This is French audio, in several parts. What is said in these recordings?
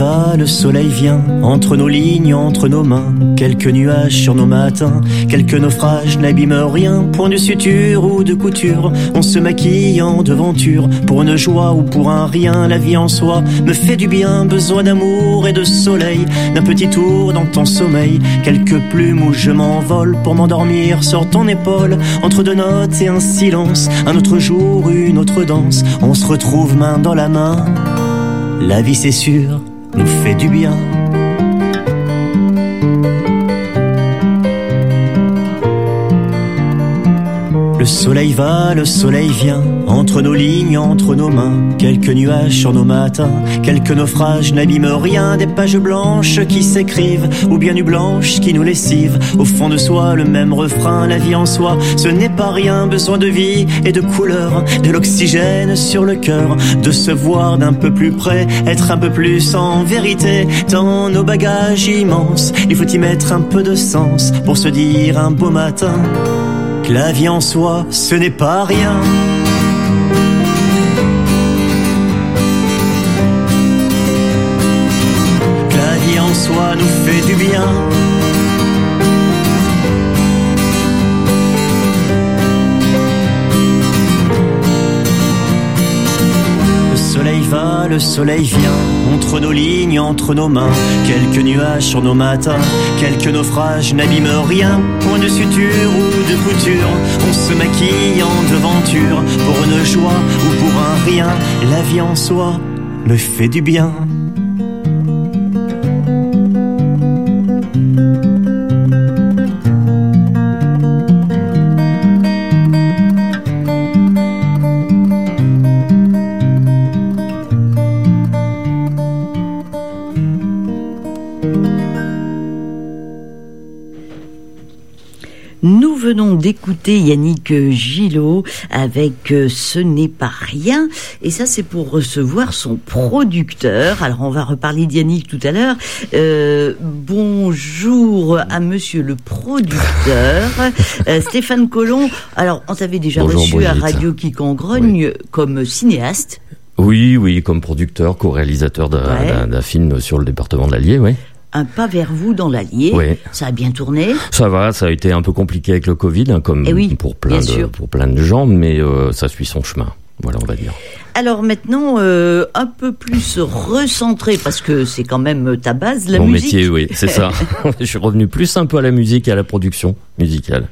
Le soleil vient, entre nos lignes, entre nos mains. Quelques nuages sur nos matins, quelques naufrages n'abîment rien. Point de suture ou de couture, on se maquille en devanture. Pour une joie ou pour un rien, la vie en soi me fait du bien. Besoin d'amour et de soleil, d'un petit tour dans ton sommeil. Quelques plumes où je m'envole pour m'endormir sur ton épaule. Entre deux notes et un silence, un autre jour, une autre danse. On se retrouve main dans la main. La vie c'est sûr nous fait du bien. Soleil va, le soleil vient, entre nos lignes, entre nos mains, quelques nuages sur nos matins, quelques naufrages n'abîment rien, des pages blanches qui s'écrivent, ou bien une blanche qui nous lessive, au fond de soi le même refrain, la vie en soi, ce n'est pas rien, besoin de vie et de couleur, de l'oxygène sur le cœur, de se voir d'un peu plus près, être un peu plus en vérité, dans nos bagages immenses, il faut y mettre un peu de sens, pour se dire un beau matin, la vie en soi, ce n'est pas rien. la vie en soi nous fait du bien. Le soleil vient, entre nos lignes, entre nos mains, quelques nuages sur nos matins, quelques naufrages n'abîment rien, point de suture ou de couture, on se maquille en devanture, pour une joie ou pour un rien, la vie en soi me fait du bien. Venons d'écouter Yannick Gillot avec euh, Ce n'est pas rien. Et ça, c'est pour recevoir son producteur. Alors, on va reparler d'Yannick tout à l'heure. Euh, bonjour à monsieur le producteur, euh, Stéphane Collomb. Alors, on t'avait déjà Bonjour, reçu à. Radio qui Congrogne comme cinéaste. Oui, oui, comme producteur, co-réalisateur d'un Ouais. d'un- d'un film sur le département de l'Allier, oui. Un pas vers vous dans l'Allier. Oui. Ça a bien tourné. Ça va, ça a été un peu compliqué avec le Covid, hein, comme Eh oui, pour, plein de, sûr. pour plein de gens, mais euh, ça suit son chemin. Voilà, on va dire. Alors maintenant, euh, un peu plus recentré, parce que c'est quand même ta base, la Mon musique. métier, oui, c'est ça. Je suis revenu plus un peu à la musique et à la production musicale.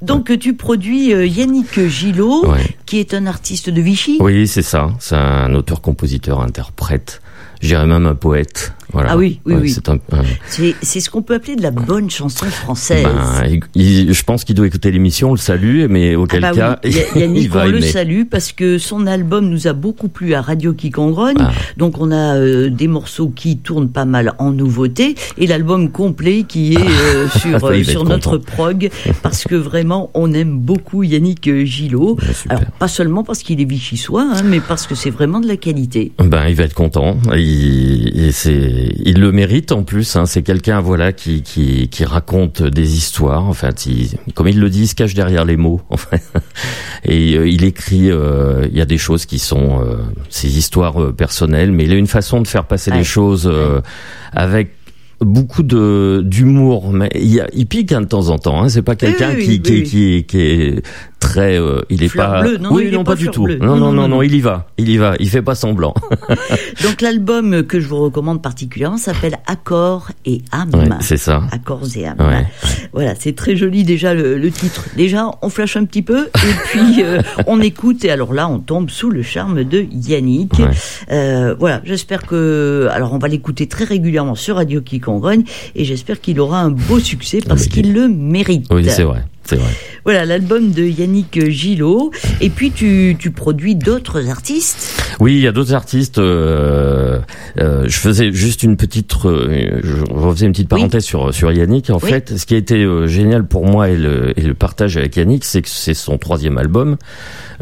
Donc tu produis euh, Yannick Gillot, Ouais. qui est un artiste de Vichy. Oui, c'est ça. C'est un auteur, compositeur, interprète. Je dirais même un poète. Voilà. Ah oui, oui, oui. C'est un, un- C'est c'est ce qu'on peut appeler de la bonne chanson française. ben, il- je pense qu'il doit écouter l'émission, on le salue, mais auquel Ah bah cas, oui, il va on le salue parce que son album nous a beaucoup plu à Radio Kikongrogne. Ah. Donc on a euh, des morceaux qui tournent pas mal en nouveauté et l'album complet qui est euh, sur, Ah. il euh, sur notre content. prog parce que vraiment on aime beaucoup Yannick Gillot. Alors pas seulement parce qu'il est vichysois, hein, mais parce que c'est vraiment de la qualité. Ben, il va être content. Il, et c'est, il le mérite en plus. Hein. C'est quelqu'un, voilà, qui, qui, qui raconte des histoires. En fait, il, comme il le dit, il se cache derrière les mots. En fait. Et euh, il écrit. euh, il y a des choses qui sont euh, ses histoires personnelles, mais il a une façon de faire passer Ouais. les choses euh, avec beaucoup de d'humour mais il, y a- il pique hein, de temps en temps hein. c'est pas quelqu'un oui, qui, oui, qui, qui, qui est très euh, il est Fleur pas bleue, non, oui il est non pas pas, du tout non non non non il y va il y va il fait pas semblant Donc l'album que je vous recommande particulièrement s'appelle Accords et âme. Ouais, c'est ça. Accords et âme. Ouais, Voilà, c'est très joli déjà le, le titre. Déjà, on flash un petit peu et puis euh, on écoute et alors là, on tombe sous le charme de Yannick. Ouais. Euh, voilà, j'espère que alors on va l'écouter très régulièrement sur Radio Kikongrogne et j'espère qu'il aura un beau succès parce mais qu'il le mérite. oui c'est vrai c'est vrai Voilà, l'album de Yannick Gillot et puis tu, tu produis d'autres artistes. Oui, il y a d'autres artistes. euh, euh, je faisais juste une petite, euh, je refaisais une petite Oui. parenthèse sur sur Yannick. En Oui. fait, ce qui a été euh, génial pour moi et le, et le partage avec Yannick, c'est que c'est son troisième album.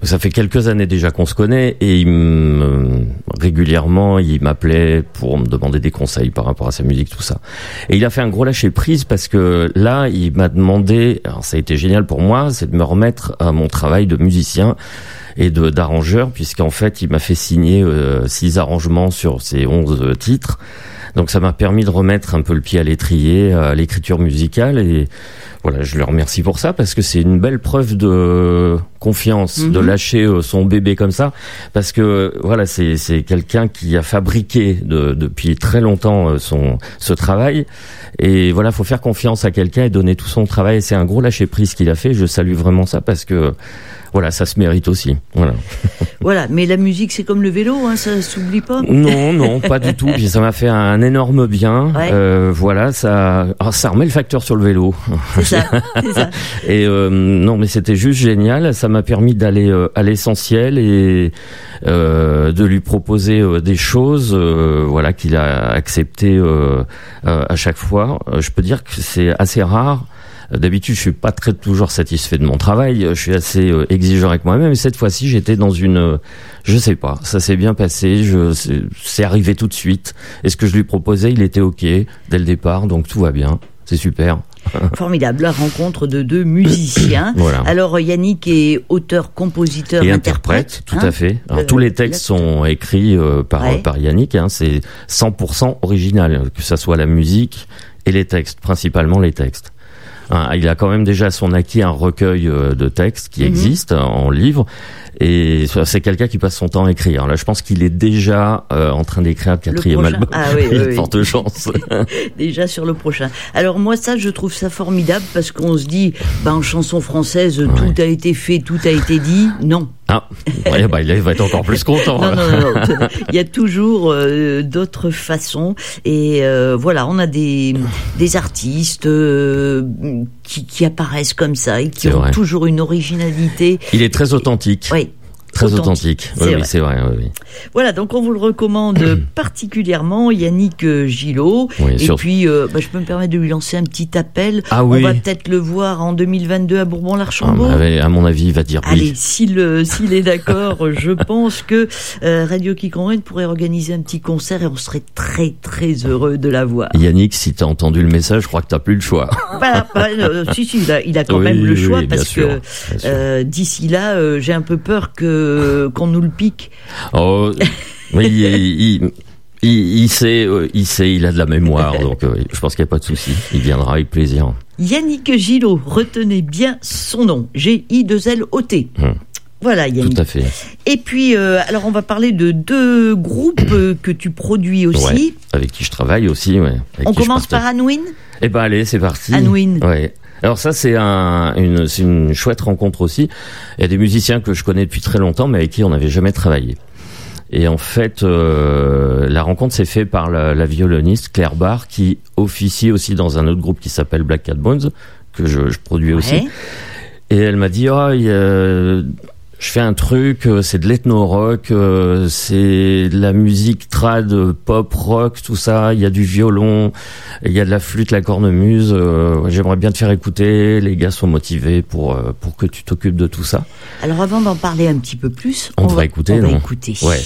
Ça fait quelques années déjà qu'on se connaît et il me, régulièrement il m'appelait pour me demander des conseils par rapport à sa musique, tout ça. Et il a fait un gros lâcher prise parce que là, il m'a demandé, alors ça a été génial pour moi, c'est de me remettre à mon travail de musicien et de d'arrangeur, puisqu'en fait, il m'a fait signer six arrangements sur ces onze titres. Donc ça m'a permis de remettre un peu le pied à l'étrier, à l'écriture musicale et voilà, je le remercie pour ça parce que c'est une belle preuve de confiance de mhm. lâcher euh, son bébé comme ça parce que voilà, c'est c'est quelqu'un qui a fabriqué de, depuis très longtemps euh, son ce travail et voilà, faut faire confiance à quelqu'un et donner tout son travail. C'est un gros lâcher prise qu'il a fait. Je salue vraiment ça parce que voilà, ça se mérite aussi. Voilà. voilà, mais la musique, c'est comme le vélo, hein, ça s'oublie pas. Non, non, pas du tout. Puis ça m'a fait un énorme bien. Euh, voilà, ça, ah, ça remet le facteur sur le vélo. C'est ça, ça. Et euh, non, mais c'était juste génial. Ça m'a permis d'aller euh, à l'essentiel et euh, de lui proposer euh, des choses, voilà, qu'il a accepté à chaque fois. je peux dire que c'est assez rare D'habitude, je suis pas très toujours satisfait de mon travail. Je suis assez euh, exigeant avec moi-même. Et cette fois-ci, j'étais dans une, euh, je sais pas, ça s'est bien passé. Je, c'est arrivé tout de suite. Et ce que je lui proposais, il était ok dès le départ, donc tout va bien. C'est super. Formidable, la rencontre de deux musiciens. voilà. Alors Yannick est auteur, compositeur, et interprète. tout à hein fait. Alors, tous les textes sont écrits euh, par par Yannick. Hein, c'est 100% original, que ça soit la musique et les textes, principalement les textes. Hein, il a quand même déjà son acquis un recueil euh, de textes qui mhm. existe en livre et c'est quelqu'un qui passe son temps à écrire. Là, je pense qu'il est déjà euh, en train d'écrire un quatrième album. Ah oui, il a forte chance. déjà sur le prochain. Alors moi, ça, je trouve ça formidable parce qu'on se dit, ben, en chanson française, tout a été fait, tout a été dit. Non. Ah, bah, il va être encore plus content. non, non, non, Il y a toujours euh, d'autres façons. Et euh, voilà, on a des, des artistes qui, qui, apparaissent comme ça et qui ont toujours une originalité. Il est très authentique. Oui. Très authentique. Oui, c'est vrai. Oui, Voilà, donc on vous le recommande particulièrement, Yannick euh, Gillot. et puis, euh, bah, je peux me permettre de lui lancer un petit appel. Ah, on va peut-être le voir en 2022 à Bourbon-l'Archambault. Ah, à mon avis, il va dire oui. Allez, s'il est d'accord, je pense que euh, Radio Kikonren pourrait organiser un petit concert et on serait très très heureux de la voir. Yannick, si tu as entendu le message, je crois que tu n'as plus le choix. Bah, bah, si, si, il a, quand même le choix parce que d'ici là, j'ai un peu peur que qu'on nous le pique. Oh, il, il, sait, euh, il sait, il a de la mémoire, donc euh, je pense qu'il n'y a pas de souci. Il viendra avec plaisir. Yannick Gillot, retenez bien son nom, G-I-2-L-O-T. Hum. Voilà, Yannick. Tout à fait. Et puis, euh, alors on va parler de deux groupes que tu produis aussi. avec qui je travaille aussi. Ouais, on commence par Anouine? Eh ben allez, c'est parti. Anouine. Ouais. Alors ça c'est un, une, une chouette rencontre aussi. Il y a des musiciens que je connais depuis très longtemps mais avec qui on n'avait jamais travaillé. Et en fait, euh, la rencontre s'est faite par la, violoniste Claire Barr qui officie aussi dans un autre groupe qui s'appelle Black Cat Bones que je, je produis aussi. Et elle m'a dit, oh, il y a je fais un truc, euh, c'est de l'ethno-rock, euh, c'est de la musique trad, pop, rock, tout ça. Il y a du violon, il y a de la flûte, la cornemuse. Euh, j'aimerais bien te faire écouter. Les gars sont motivés pour pour que tu t'occupes de tout ça. Alors avant d'en parler un petit peu plus, on, va, écouter. On va écouter. Ouais.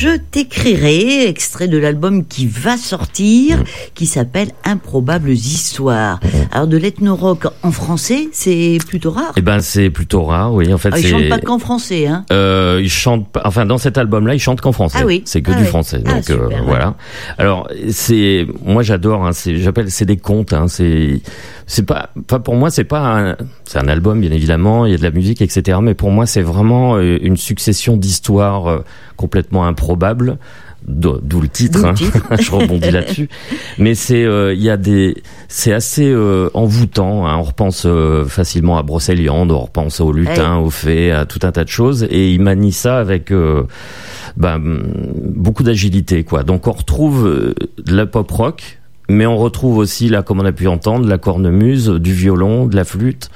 Je t'écrirai, extrait de l'album qui va sortir, qui s'appelle Improbables Histoires. Alors de l'ethno-rock en français, c'est plutôt rare. Eh ben c'est plutôt rare, oui. En fait, ah, ils chantent pas qu'en français, hein euh, Ils chantent, pas, enfin dans cet album-là, ils chantent qu'en français. Ah oui. C'est que ah du oui. français. Ah, Donc super, euh, ouais. voilà. Alors c'est, moi j'adore. Hein, c'est, j'appelle, c'est des contes. Hein, c'est, c'est pas, enfin pour moi c'est pas, un, c'est un album bien évidemment. Il y a de la musique, etc. Mais pour moi c'est vraiment euh, une succession d'histoires euh, complètement improbables. D'o d'où le titre, hein. je rebondis là-dessus. Mais c'est, euh, il y a des, c'est assez euh, envoûtant. Hein. On repense euh, facilement à Brocéliande, on repense au lutin, au fée, à tout un tas de choses, et il manie ça avec ben, beaucoup d'agilité, quoi. Donc on retrouve de la pop rock. Mais on retrouve aussi, là, comme on a pu entendre, de la cornemuse, du violon, de la flûte.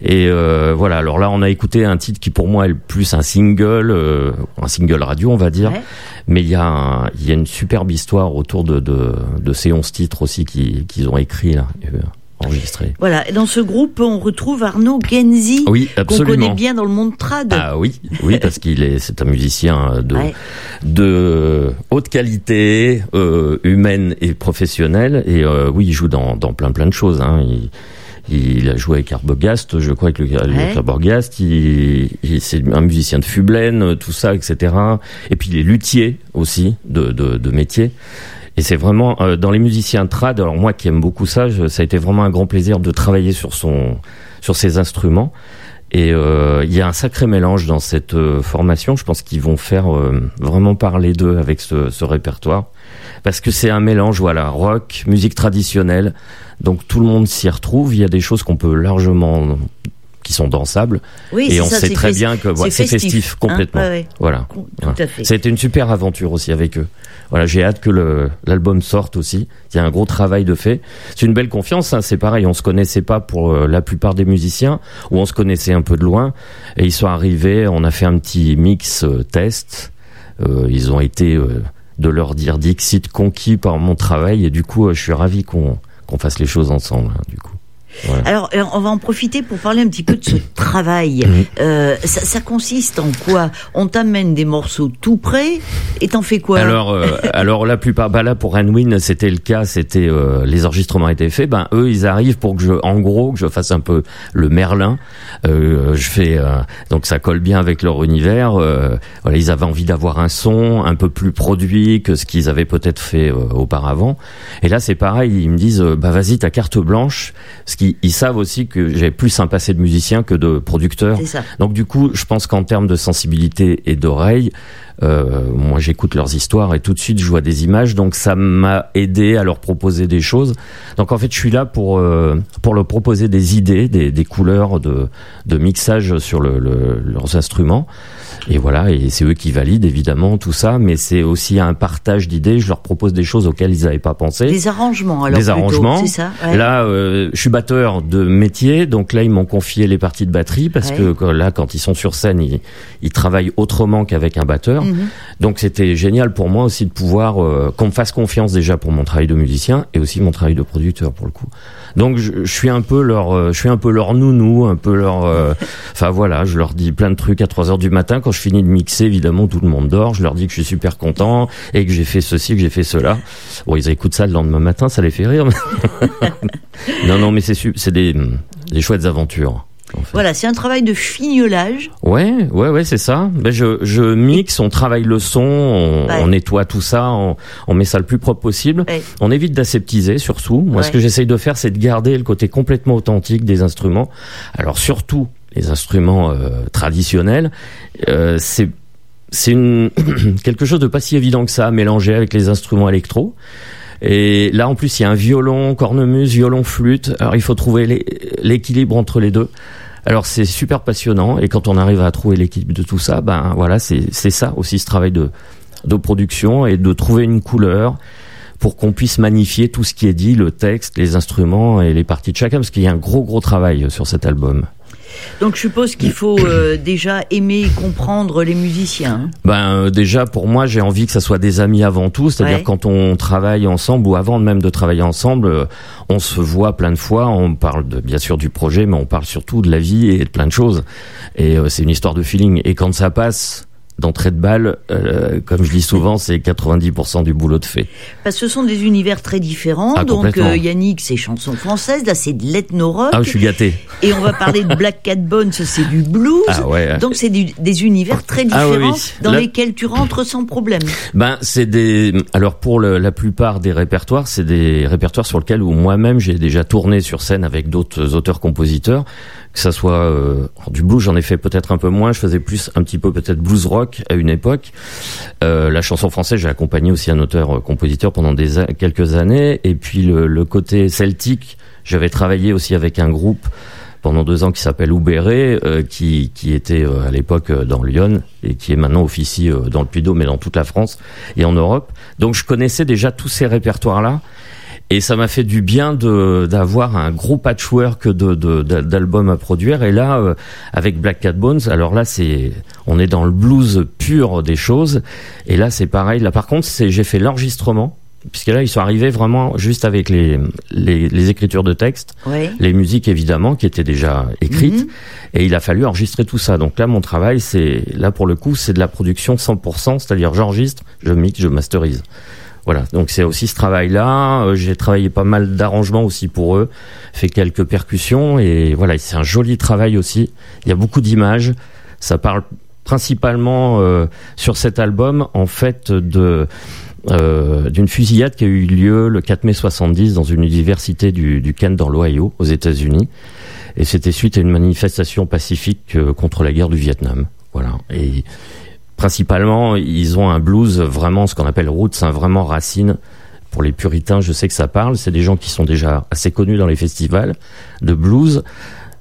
Et euh, voilà, alors là, on a écouté un titre qui, pour moi, est plus un single, euh, un single radio, on va dire. Ouais. Mais il y, a un- il y a une superbe histoire autour de, de, de ces 11 titres aussi qui- qu'ils ont écrits, là, euh. Voilà, et dans ce groupe, on retrouve Arnaud Genzi, Oui, qu'on connaît bien dans le monde trad. Ah oui, oui, parce qu'il est, c'est un musicien de, Ouais. de haute qualité, euh, humaine et professionnelle. Et euh, oui, il joue dans, dans plein plein de choses. Hein. Il, il a joué avec Arbogast, je crois, avec le, Arbogast. Il, il- c'est un musicien de Fublen, tout ça, etc. Et puis il est luthier aussi de, de, de métier. Et c'est vraiment euh, dans les musiciens trad. Alors moi qui aime beaucoup ça, je- ça a été vraiment un grand plaisir de travailler sur son sur ses instruments. Et euh, il y a un sacré mélange dans cette euh, formation. Je pense qu'ils vont faire euh, vraiment parler d'eux avec ce, ce répertoire. Parce que c'est un mélange, voilà, rock, musique traditionnelle. Donc tout le monde s'y retrouve. Il y a des choses qu'on peut largement qui sont dansables. Oui, et on ça, sait très bien que voilà, c'est festif, hein. complètement. Ouais, ouais. Voilà. Tout Voilà. à fait. C'était une super aventure aussi avec eux. Voilà, j'ai hâte que le- l'album sorte aussi. Il y a un gros travail de fait. C'est une belle confiance. Hein, c'est pareil, on se connaissait pas pour euh, la plupart des musiciens, ou on se connaissait un peu de loin. Et ils sont arrivés. On a fait un petit mix euh, test. Euh, ils ont été euh, de leur dire Dixit conquis par mon travail. Et du coup, euh, je suis ravi qu'on qu'on fasse les choses ensemble. hein, du coup. Alors, euh, on va en profiter pour parler un petit peu de ce travail. Euh, ça, ça consiste en quoi? On t'amène des morceaux tout prêts et t'en fais quoi? Alors, euh, alors la plupart, bah là pour Anwin, c'était le cas, c'était euh, les enregistrements étaient faits. Ben eux, ils arrivent pour que je, en gros, que je fasse un peu le Merlin. Euh, je fais euh, donc ça colle bien avec leur univers. Euh, voilà, ils avaient envie d'avoir un son un peu plus produit que ce qu'ils avaient peut-être fait euh, auparavant. Et là, c'est pareil, ils me disent, bah vas-y, ta carte blanche. Parce qu'ils ils savent aussi que j'ai plus un passé de musicien que de producteur. Donc du coup, je pense qu'en termes de sensibilité et d'oreille, euh, moi j'écoute leurs histoires et tout de suite je vois des images, donc ça m'a aidé à leur proposer des choses. Donc en fait, je suis là pour euh, pour leur proposer des idées, des, des couleurs de de mixage sur le, le- leurs instruments. Et voilà, et c'est eux qui valident évidemment tout ça, mais c'est aussi un partage d'idées. Je leur propose des choses auxquelles ils n'avaient pas pensé. Des arrangements, alors Des plutôt, arrangements. c'est ça ouais. Là, euh, je suis batteur de métier, donc là ils m'ont confié les parties de batterie parce Ouais. que que là, quand ils sont sur scène, ils, ils travaillent autrement qu'avec un batteur. Mhm. Donc c'était génial pour moi aussi de pouvoir euh, qu'on me fasse confiance déjà pour mon travail de musicien et aussi mon travail de producteur pour le coup. Donc je, je suis un peu leur, euh, je suis un peu leur nounou, un peu leur, euh, enfin voilà, je leur dis plein de trucs à 3 heures du matin quand je finis de mixer. Évidemment, tout le monde dort. Je leur dis que je suis super content et que j'ai fait ceci, que j'ai fait cela. Bon, ils écoutent ça le lendemain matin, ça les fait rire. non, non, mais c'est c'est des, des chouettes aventures. En fait. Voilà, c'est un travail de fignolage. Ouais, ouais, ouais, c'est ça. Ben je, je mixe, on travaille le son, on, Ouais. on nettoie tout ça, on, on met ça le plus propre possible. Ouais. On évite d'aseptiser surtout. Moi, ce que j'essaye de faire, c'est de garder le côté complètement authentique des instruments. Alors surtout les instruments euh, traditionnels, euh, c'est c'est une quelque chose de pas si évident que ça à mélanger avec les instruments électro. Et là, en plus, il y a un violon, cornemuse, violon, flûte. Alors, il faut trouver l'é- l'équilibre entre les deux. Alors, c'est super passionnant. Et quand on arrive à trouver l'équilibre de tout ça, ben voilà, c'est c'est ça aussi ce travail de de production et de trouver une couleur pour qu'on puisse magnifier tout ce qui est dit, le texte, les instruments et les parties de chacun, parce qu'il y a un gros gros travail sur cet album. Donc je suppose qu'il faut euh, déjà aimer et comprendre les musiciens. hein. Ben euh, déjà pour moi j'ai envie que ça soit des amis avant tout, c'est-à-dire Ouais. quand on travaille ensemble ou avant même de travailler ensemble, euh, on se voit plein de fois, on parle de, bien sûr du projet, mais on parle surtout de la vie et de plein de choses. Et euh, c'est une histoire de feeling. Et quand ça passe, d'entrée de balle, euh, comme je dis souvent, c'est 90% du boulot de fait. Parce que ce sont des univers très différents. Ah, donc euh, Yannick, c'est chansons françaises, là c'est de l'ethno-rock. Ah, je suis gâté. Et on va parler de Black Cat Bones, c'est du blues. Ah ouais. Donc c'est des univers très Ah différents oui, oui. dans lesquels tu rentres sans problème. Ben, c'est des. Alors pour le- la plupart des répertoires, c'est des répertoires sur lesquels où moi-même j'ai déjà tourné sur scène avec d'autres auteurs-compositeurs, que ça soit euh, du blues, j'en ai fait peut-être un peu moins. Je faisais plus un petit peu peut-être blues rock à une époque. Euh, la chanson française, j'ai accompagné aussi un auteur-compositeur pendant des quelques années. Et puis le, le côté celtique, j'avais travaillé aussi avec un groupe pendant deux ans qui s'appelle Oubéré, euh, qui, qui était euh, à l'époque euh, dans Lyon et qui est maintenant officie euh, dans le Puy-de-Dôme mais dans toute la France et en Europe. Donc je connaissais déjà tous ces répertoires-là. Et ça m'a fait du bien de d'avoir un gros patchwork de d'albums à produire. Et là, euh, avec Black Cat Bones, alors là c'est on est dans le blues pur des choses. Et là c'est pareil. Là par contre, c'est j'ai fait l'enregistrement puisque là ils sont arrivés vraiment juste avec les les, les écritures de texte les musiques évidemment qui étaient déjà écrites Mhm. et il a fallu enregistrer tout ça. Donc là mon travail c'est là pour le coup c'est de la production 100%, c'est-à-dire j'enregistre, je mixe, je masterise. Voilà, donc c'est aussi ce travail-là. Euh, J'ai travaillé pas mal d'arrangements aussi pour eux, fait quelques percussions et voilà, c'est un joli travail aussi. Il y a beaucoup d'images. Ça parle principalement euh, sur cet album en fait de euh, d'une fusillade qui a eu lieu le 4 mai 70 dans une université du, du Kent dans l'Ohio aux États-Unis. Et c'était suite à une manifestation pacifique euh, contre la guerre du Vietnam. Voilà. Et principalement, ils ont un blues vraiment ce qu'on appelle roots, hein, vraiment racine. Pour les puritains, je sais que ça parle. C'est des gens qui sont déjà assez connus dans les festivals de blues.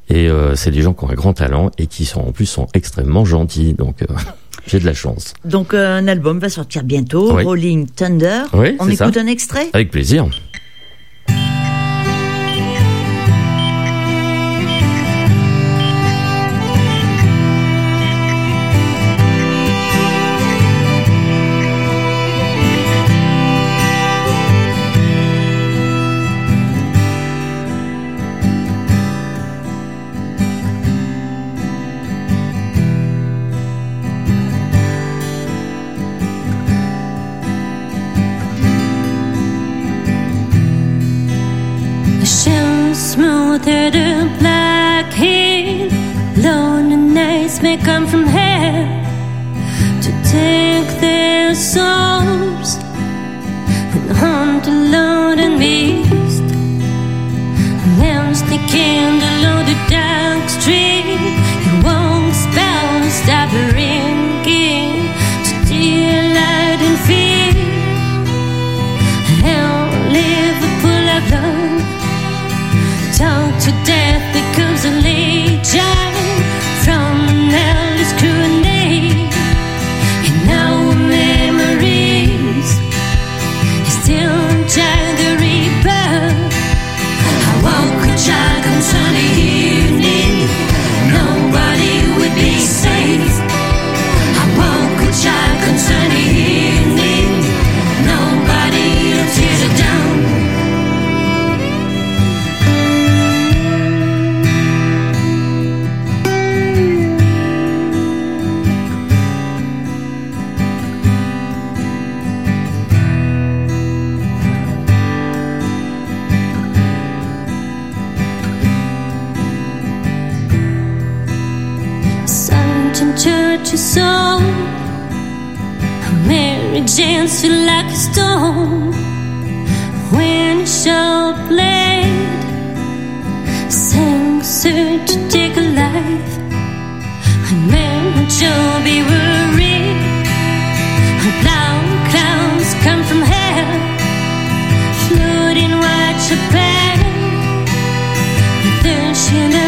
Et euh, c'est des gens qui ont un grand talent et qui sont en plus sont extrêmement gentils. Donc euh, j'ai de la chance. Donc euh, un album va sortir bientôt, Oui. Rolling Thunder. Oui, On écoute ça. un extrait? Avec plaisir. May come from hell to take their souls and hunt alone and mist. Now stick candle on the dark street. You won't spell stop ringing to daylight and fear. Hell, Liverpool of love. Talk to death becomes a legion hell is cool. to plan. There she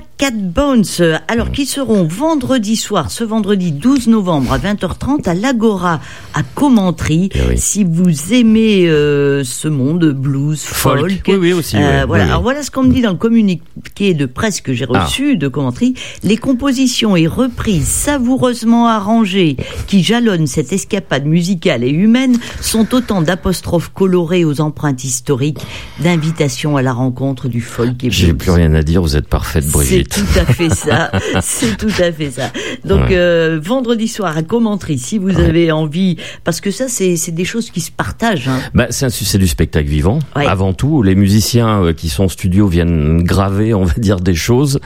Black Cat Bones, alors qui seront vendredi soir, ce vendredi 12 novembre à 20h30 à l'Agora à Commentry. Eh oui. Si vous aimez euh, ce monde blues, folk, Folk. Oui, oui, aussi, euh, voilà. Alors voilà ce qu'on me dit dans le communiqué de presse que j'ai Ah. reçu de Commentry. Les compositions et reprises savoureusement arrangées qui jalonnent cette escapade musicale et humaine sont autant d'apostrophes colorées aux empreintes historiques, d'invitations à la rencontre du folk et J'ai blues. plus rien à dire, vous êtes parfaite, C'est tout à fait ça. C'est tout à fait ça. Donc Ouais. euh, vendredi soir à Commentry, si vous avez envie, parce que ça c'est c'est des choses qui se partagent. Hein. Bah, c'est du spectacle vivant. Ouais. Avant tout, les musiciens euh, qui sont en studio viennent graver, on va dire, des choses,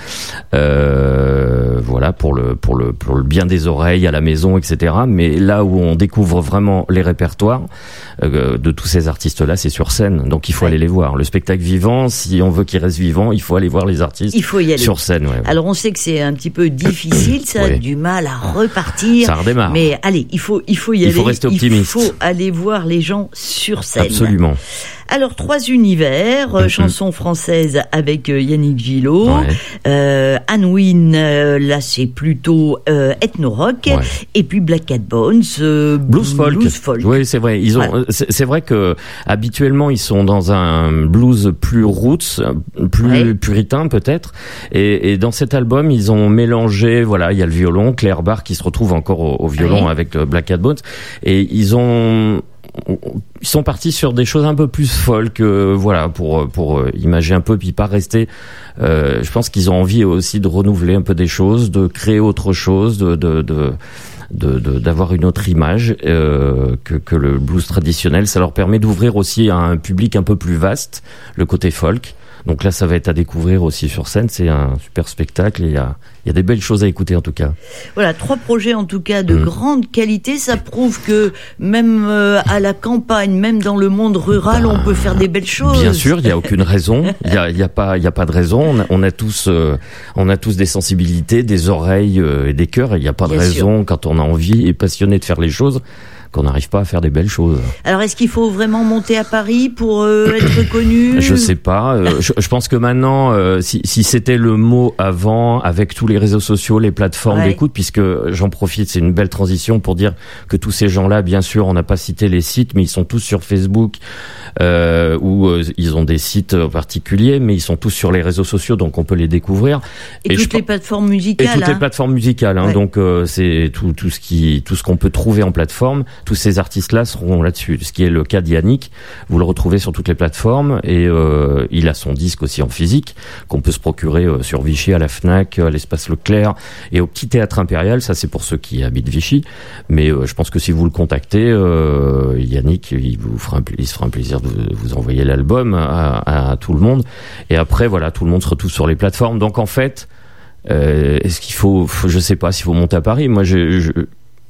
euh, voilà, pour le pour le pour le bien des oreilles à la maison, etc. Mais là où on découvre vraiment les répertoires euh, de tous ces artistes-là, c'est sur scène. Donc il faut aller les voir. Le spectacle vivant, si on veut qu'il reste vivant, il faut aller voir les artistes Il faut y aller. Sur scène. ouais, ouais. Alors on sait que c'est un petit peu difficile, ça a Ouais. du mal à repartir. Ça redémarre. Mais allez, il faut il faut y Il aller. faut rester optimiste. Il faut aller voir les gens sur scène. Absolument. Alors trois univers, euh, Mhm. chansons françaises avec euh, Yannick Gillot, Ouais. euh, Anne Wynne, euh, là c'est plutôt euh, ethno rock, Ouais. et puis Black Cat Bones, euh, Blues folk. Blues folk. Oui, c'est vrai. Ils ont. C'est vrai que habituellement ils sont dans un blues plus roots, plus puritain peut-être. Et, et dans cet album, ils ont mélangé. Voilà, il y a le violon, Claire Barr qui se retrouve encore au, au violon avec Black Cat Bones. Et ils ont. Ils sont partis sur des choses un peu plus folk, euh, voilà, pour pour euh, imager un peu, puis pas rester. euh, je pense qu'ils ont envie aussi de renouveler un peu des choses, de créer autre chose, de de, de de- de- d'avoir une autre image euh, que, que le blues traditionnel. Ça leur permet d'ouvrir aussi à un public un peu plus vaste, le côté folk. Donc là, ça va être à découvrir aussi sur scène. C'est un super spectacle et il y a, il y a des belles choses à écouter en tout cas. Voilà, trois projets en tout cas de Mm. grande qualité. Ça prouve que même euh, à la campagne, même dans le monde rural, on peut faire des belles choses. Bien sûr, il y a aucune raison. Il y a, il y a pas, il a pas de raison. On a, on a tous, euh, on a tous des sensibilités, des oreilles euh, et des cœurs. Il n'y a pas de Bien raison quand on a envie et passionné de faire les choses qu'on n'arrive pas à faire des belles choses. Alors, est-ce qu'il faut vraiment monter à Paris pour euh, être connu Je sais pas. euh, je, je pense que maintenant, euh, si, si c'était le mot avant, avec tous les réseaux sociaux, les plateformes Ouais. d'écoute, puisque j'en profite, c'est une belle transition pour dire que tous ces gens-là, bien sûr, on n'a pas cité les sites, mais ils sont tous sur Facebook, euh, ils ont des sites particuliers, mais ils sont tous sur les réseaux sociaux, donc on peut les découvrir. Et, et je toutes les plateformes Et musicales. toutes les hein. plateformes musicales, hein, Ouais. donc c'est tout, tout ce qui, tout ce qu'on peut trouver en plateforme. Tous ces artistes-là seront là-dessus. Ce qui est le cas d'Yannick, vous le retrouvez sur toutes les plateformes et euh, il a son disque aussi en physique qu'on peut se procurer euh, sur Vichy, à la Fnac, à l'espace Leclerc et au petit théâtre impérial. Ça c'est pour ceux qui habitent Vichy, mais euh, je pense que si vous le contactez, euh, Yannick, il vous fera, un, se fera un plaisir de vous, envoyer l'album à, à tout le monde. Et après voilà, tout le monde se retrouve sur les plateformes. Donc en fait. Euh, Est-ce qu'il faut, faut- je sais pas s'il faut monter à Paris. Moi, je, je-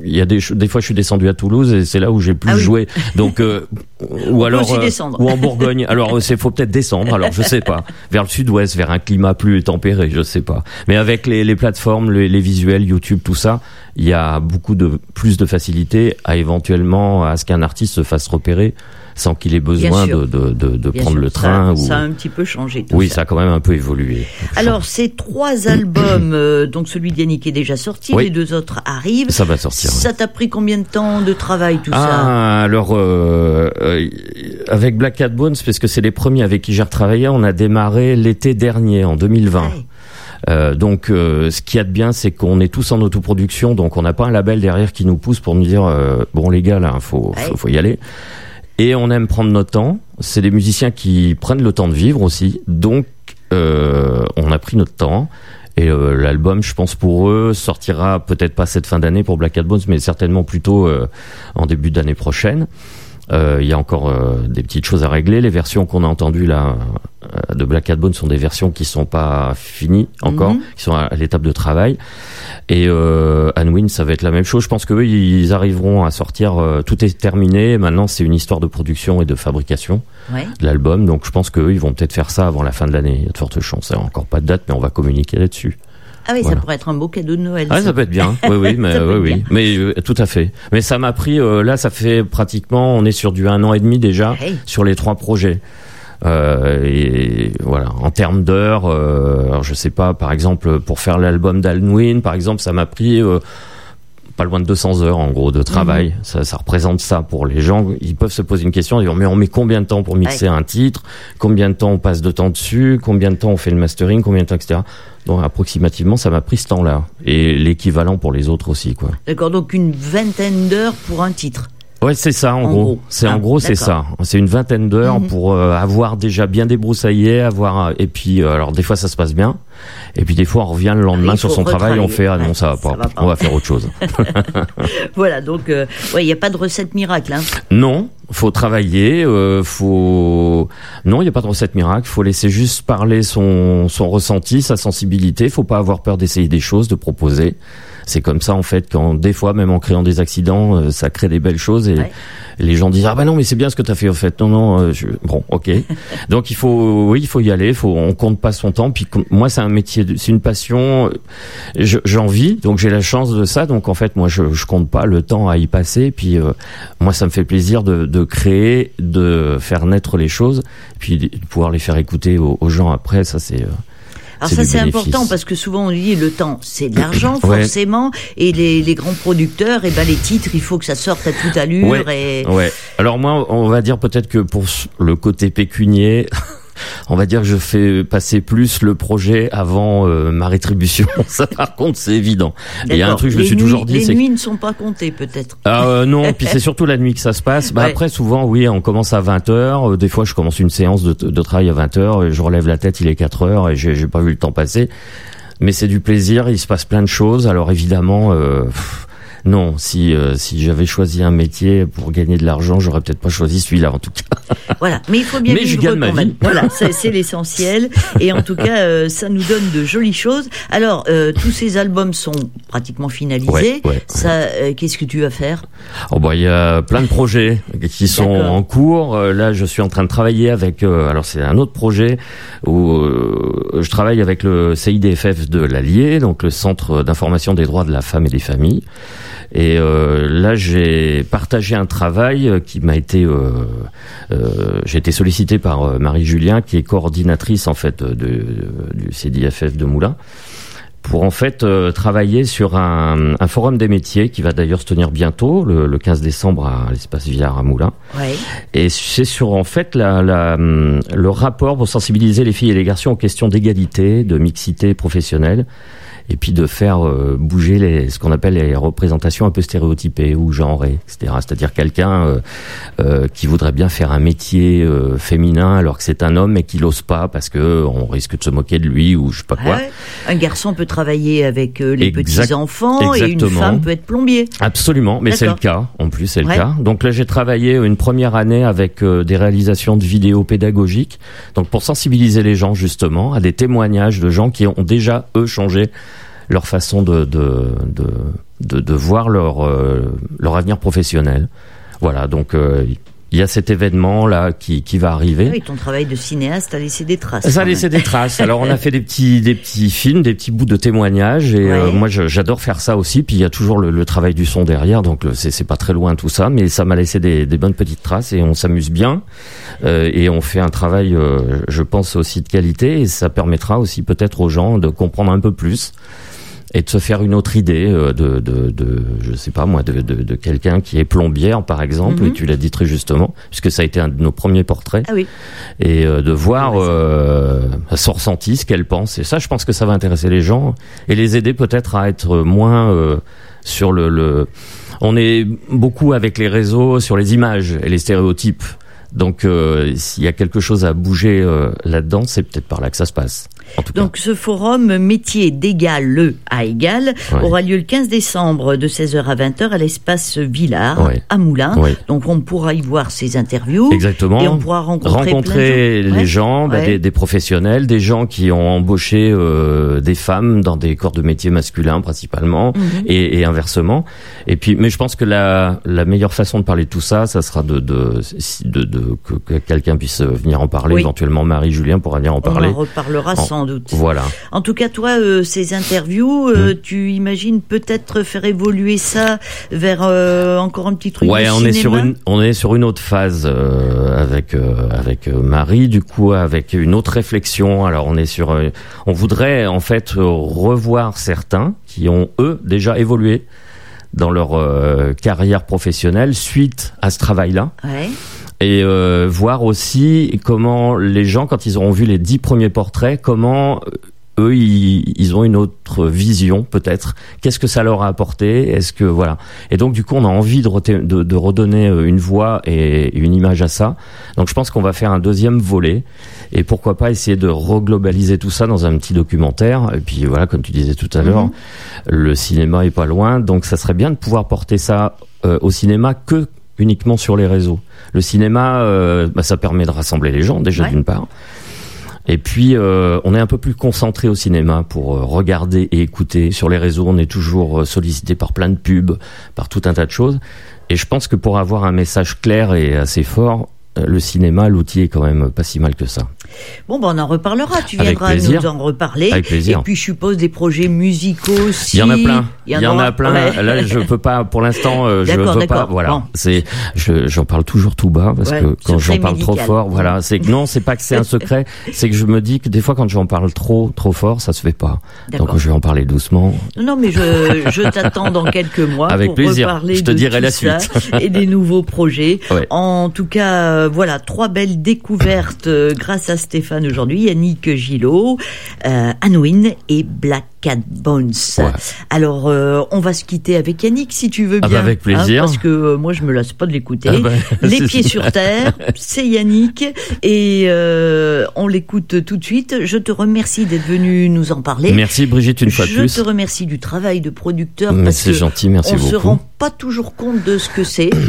il y a des, des fois, je suis descendu à Toulouse et c'est là où j'ai plus Ah oui. joué. Donc, euh, ou alors, euh, ou en Bourgogne. Alors, c'est faut peut-être descendre. Alors, je sais pas, vers le sud-ouest, vers un climat plus tempéré, je sais pas. Mais avec les, les plateformes, les, les visuels, YouTube, tout ça, il y a beaucoup de plus de facilité à éventuellement à ce qu'un artiste se fasse repérer sans qu'il ait besoin de, de, de, de prendre sûr, le ça- train. Ça, ou... a un petit peu changé. Tout Oui, ça. ça a quand même un peu évolué. Alors, ces trois albums, euh, donc celui d'Yannick est déjà sorti, Oui. les deux autres arrivent. ça va sortir. Ça t'a pris combien de temps de travail, tout ça? Ah, alors euh, euh, avec Black Cat Bones, parce que c'est les premiers avec qui j'ai retravaillé, on a démarré l'été dernier, en 2020. Ouais. Euh, donc, euh, ce qu'il y a de bien, c'est qu'on est tous en autoproduction, donc on n'a pas un label derrière qui nous pousse pour nous dire euh, bon les gars là, faut, faut, Ouais. faut y aller. Et on aime prendre notre temps. C'est des musiciens qui prennent le temps de vivre aussi, donc euh, on a pris notre temps. Et euh, l'album, je pense pour eux, sortira peut-être pas cette fin d'année pour Black Cat Bones, mais certainement plutôt euh, en début d'année prochaine. Euh, Il y a encore euh, des petites choses à régler. Les versions qu'on a entendues là euh, de Black Cat Bones sont des versions qui sont pas finies encore, Mhm. qui sont à, l'étape de travail. Et euh, Anwin, ça va être la même chose. Je pense qu'eux, ils arriveront à sortir. euh, tout est terminé. Maintenant, c'est une histoire de production et de fabrication Ouais. de l'album. Donc, je pense qu'eux, ils vont peut-être faire ça avant la fin de l'année. Il y a de fortes chances. Il n'y a encore pas de date, mais on va communiquer là-dessus. Ah oui, Voilà. ça pourrait être un beau cadeau de Noël. Ah, ça. ça peut être bien. Oui, oui, mais oui, oui, mais euh, tout à fait. Mais ça m'a pris. euh, là, ça fait pratiquement. On est sur du un an et demi déjà Hey. sur les trois projets. Euh, et voilà, en termes d'heures, euh, alors je sais pas, par exemple, pour faire l'album d'Alnwin, par exemple, ça m'a pris euh, pas loin de 200 heures en gros de travail. Mhm. Ça, ça représente ça pour les gens. Ils peuvent se poser une question, ils disent mais on met combien de temps pour mixer un titre? Combien de temps on passe de temps dessus? Combien de temps on fait le mastering? Combien de temps, etc. Donc approximativement, ça m'a pris ce temps-là et l'équivalent pour les autres aussi, quoi. D'accord, donc une vingtaine d'heures pour un titre. Ouais, c'est ça en, En gros. gros. C'est Ah, en gros c'est ça. C'est une vingtaine d'heures Mhm. pour euh, avoir déjà bien débroussaillé, avoir euh, et puis euh, alors des fois ça se passe bien et puis des fois on revient le lendemain Ah, il sur son travail, on retravailler. fait ah non Ouais, ça va ça pas, va pas. on va faire autre chose. Voilà, donc euh, ouais, il n'y a pas de recette miracle. Hein. non, faut travailler, euh, faut non, il y a pas de recette miracle, faut laisser juste parler son son ressenti, sa sensibilité, faut pas avoir peur d'essayer des choses, de proposer. C'est comme ça en fait quand des fois même en créant des accidents, euh, ça crée des belles choses et Ouais. les gens disent ah bah non mais c'est bien ce que tu as fait en fait. Non non, euh, je... bon, OK. Donc il faut oui, il faut y aller, faut on compte pas son temps puis moi c'est un métier, c'est une passion, euh, je- j'en vis donc j'ai la chance de ça donc en fait moi je je compte pas le temps à y passer puis euh, moi ça me fait plaisir de de créer, de faire naître les choses puis de pouvoir les faire écouter aux, aux gens après ça c'est euh, Alors ça c'est important parce que souvent on dit le temps c'est de l'argent Ouais. forcément et les, les grands producteurs et ben les titres il faut que ça sorte à toute allure Ouais. et Ouais. Alors moi, on va dire peut-être que pour le côté pécunier, on va dire que je fais passer plus le projet avant euh, ma rétribution. Ça, par contre, c'est évident. Et Il y a un truc, je me suis nuits- toujours dit, les que- nuits ne sont pas comptées peut-être. ah euh, non, puis c'est surtout la nuit que ça se passe. Bah, Ouais. Après, souvent, oui, on commence à 20 heures. Euh, Des fois, je commence une séance de, de travail à 20 heures. Et je relève la tête, il est 4 heures et j'ai j'ai pas vu le temps passer. Mais c'est du plaisir, il se passe plein de choses. Alors évidemment, euh, pff, non, si euh, si j'avais choisi un métier pour gagner de l'argent, j'aurais peut-être pas choisi celui-là en tout cas. Voilà, mais il faut bien Mais je vivre gagne ma vie. Voilà, c'est l'essentiel. Et en tout cas, euh, ça nous donne de jolies choses. Alors, euh, tous ces albums sont pratiquement finalisés. Ouais. Ça, euh, qu'est-ce que tu vas faire? Oh bah il y a plein de projets qui sont en cours. Euh, Là, je suis en train de travailler avec. euh, alors c'est un autre projet où euh, je travaille avec le CIDFF de l'Allier, donc le Centre d'information des droits de la femme et des familles. Et euh, là, j'ai partagé un travail euh, qui m'a été. euh, euh, j'ai été sollicité par euh, Marie Julien, qui est coordinatrice en fait de, de- du CIDFF de Moulins pour en fait euh, travailler sur un, un forum des métiers qui va d'ailleurs se tenir bientôt, le, le 15 décembre à l'espace Villard à Moulins. Ouais. Et c'est sur en fait la, la, le rapport pour sensibiliser les filles et les garçons aux questions d'égalité, de mixité professionnelle, et puis de faire euh, bouger les, ce qu'on appelle les représentations un peu stéréotypées ou genrées, etc. C'est-à-dire quelqu'un euh, euh, qui voudrait bien faire un métier euh, féminin alors que c'est un homme et qui l'ose pas parce que on risque de se moquer de lui ou je sais pas quoi. Ouais. Un garçon peut travailler avec les Exact- petits enfants et une femme peut être plombier. Absolument, mais c'est le cas. En plus, c'est le Ouais. cas. Donc là, j'ai travaillé une première année avec des réalisations de vidéos pédagogiques, donc pour sensibiliser les gens justement à des témoignages de gens qui ont déjà eux changé leur façon de de de, de, voir leur euh, leur avenir professionnel. Voilà, donc euh, il y a cet événement là qui qui va arriver. Oui, ton travail de cinéaste a laissé des traces. Ça a laissé des traces. Alors on a fait des petits des petits films, des petits bouts de témoignages et euh, moi j'adore faire ça aussi. Puis il y a toujours le, le travail du son derrière, donc c'est pas très loin tout ça, mais ça m'a laissé des, des bonnes petites traces et on s'amuse bien Euh, et on fait un travail, euh, je pense aussi de qualité et ça permettra aussi peut-être aux gens de comprendre un peu plus et de se faire une autre idée euh, de, de, de je sais pas moi, de, de, de quelqu'un qui est plombière par exemple, Mhm. et tu l'as dit très justement, puisque ça a été un de nos premiers portraits Ah oui. et euh, de voir euh, son ressenti, ce qu'elle pense. Et ça, je pense que ça va intéresser les gens et les aider peut-être à être moins euh, sur le, le. On est beaucoup avec les réseaux sur les images et les stéréotypes. Donc, euh, s'il y a quelque chose à bouger euh, là-dedans, c'est peut-être par là que ça se passe. En tout cas. Donc ce forum métier d'égal le à égal Ouais. aura lieu le 15 décembre de 16h à 20h à l'espace Villard Ouais. à Moulins. Ouais. Donc on pourra y voir ces interviews Exactement. et on pourra rencontrer, rencontrer plein de les gens, bah, des, des professionnels, des gens qui ont embauché euh, des femmes dans des corps de métier masculins principalement, Mhm. et, et inversement. Et puis, mais je pense que la, la meilleure façon de parler de tout ça, ça sera de, de, de, de que, que quelqu'un puisse venir en parler. Oui. Éventuellement, Marie-Julien pourra venir en parler. On en reparlera En- sans doute. Voilà. En tout cas, toi, euh, ces interviews, euh, tu imagines peut-être faire évoluer ça vers euh, encore un petit truc Ouais, on est sur cinéma une on est sur une autre phase euh, avec euh, avec euh, Marie du coup avec une autre réflexion. Alors on est sur euh, on voudrait en fait euh, revoir certains qui ont eux déjà évolué dans leur euh, carrière professionnelle suite à ce travail-là Ouais. Et euh, voir aussi comment les gens quand ils auront vu les dix premiers portraits comment euh, eux ils, ils ont une autre vision peut-être. Qu'est-ce que ça leur a apporté? Est-ce que voilà. Et donc du coup on a envie de, reté- de, de redonner euh, une voix et une image à ça. Donc je pense qu'on va faire un deuxième volet. Et pourquoi pas essayer de reglobaliser tout ça dans un petit documentaire. Et puis voilà comme tu disais tout à l'heure le cinéma est pas loin. Donc ça serait bien de pouvoir porter ça euh, au cinéma que uniquement sur les réseaux le cinéma euh, bah, ça permet de rassembler les gens déjà Ouais. d'une part et puis, euh, on est un peu plus concentré au cinéma pour euh, regarder et écouter. Sur les réseaux, on est toujours euh, sollicité par plein de pubs, par tout un tas de choses. Et je pense que pour avoir un message clair et assez fort, le cinéma, l'outil est quand même pas si mal que ça. Bon, ben on en reparlera. Tu Avec viendras plaisir. nous en reparler. Avec plaisir. Et puis, je suppose des projets musicaux aussi. Il y en a plein. Il Il y en a plein. Ouais. Là, je peux pas, pour l'instant, euh, je veux pas. Voilà. Bon. C'est, je, j'en parle toujours tout bas parce Ouais, que quand j'en parle trop fort, voilà, c'est que non, c'est pas que c'est un secret, c'est que je me dis que des fois quand j'en parle trop, trop fort, ça se fait pas. D'accord. Donc je vais en parler doucement. Non, mais je, je t'attends dans quelques mois Avec pour plaisir. reparler Je te de dirai tout la suite. et des nouveaux projets. Ouais. En tout cas, euh, voilà, trois belles découvertes euh, grâce à Stéphane aujourd'hui, Yannick Gillot, euh, Anouine et Black Cat Bones. Ouais. Alors, euh, on va se quitter avec Yannick si tu veux Ah bien. bah, avec plaisir. parce que euh, moi, je me lasse pas de l'écouter. Ah bah, Les pieds sur terre, c'est Yannick et euh, on l'écoute tout de suite. Je te remercie d'être venu nous en parler. Merci Brigitte une fois de Je plus. te remercie du travail de producteur Mais parce c'est gentil, merci on se beaucoup. rend pas toujours compte de ce que c'est.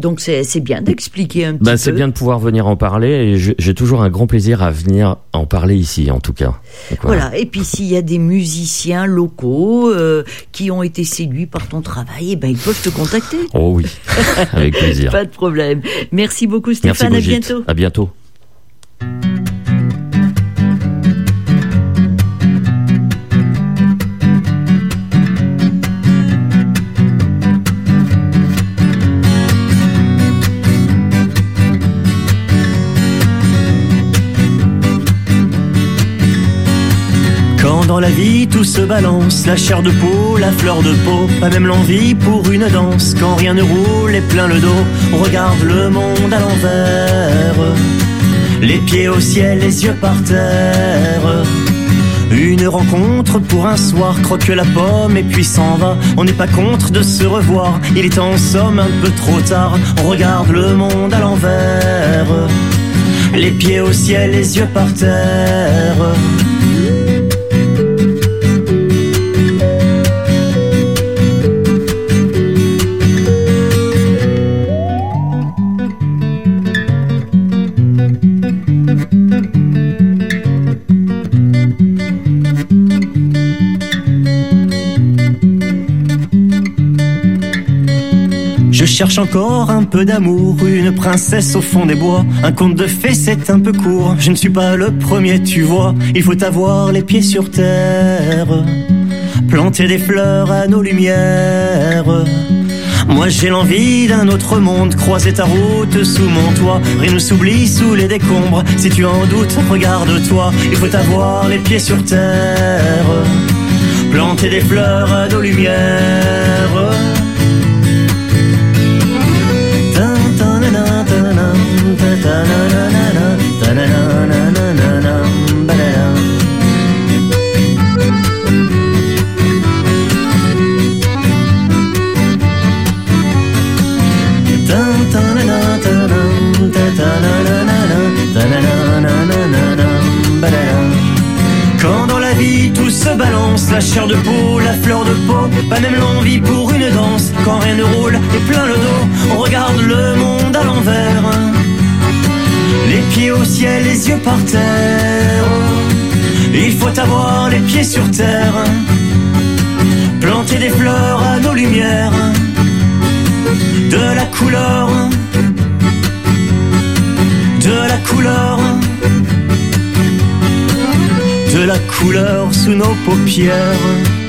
Donc c'est bien d'expliquer un petit peu. c'est bien de pouvoir venir en parler et j'ai toujours un grand plaisir à venir en parler ici, en tout cas. Donc, Voilà. Et puis s'il y a des musiciens locaux euh, qui ont été séduits par ton travail, eh ben ils peuvent te contacter. Oh oui, avec plaisir. Pas de problème. Merci beaucoup Merci Stéphane. à Brigitte. bientôt. À bientôt. Tout se balance, la chair de peau, la fleur de peau, pas même l'envie pour une danse. Quand rien ne roule et plein le dos, on regarde le monde à l'envers. Les pieds au ciel, les yeux par terre. Une rencontre pour un soir, croque la pomme et puis s'en va. On n'est pas contre de se revoir, il est en somme un peu trop tard. On regarde le monde à l'envers. Les pieds au ciel, les yeux par terre. Cherche encore un peu d'amour, une princesse au fond des bois. Un conte de fées, c'est un peu court. Je ne suis pas le premier, tu vois. Il faut avoir les pieds sur terre. Planter des fleurs à nos lumières. Moi j'ai l'envie d'un autre monde, croiser ta route sous mon toit, rien ne s'oublie sous les décombres, si tu en doutes, regarde-toi, il faut avoir les pieds sur terre, planter des fleurs à nos lumières. Chair de peau, la fleur de peau, pas même l'envie pour une danse. Quand rien ne roule et plein le dos, on regarde le monde à l'envers. Les pieds au ciel, les yeux par terre. Il faut avoir les pieds sur terre. Planter des fleurs à nos lumières. De la couleur. couleur, de la couleur sous nos paupières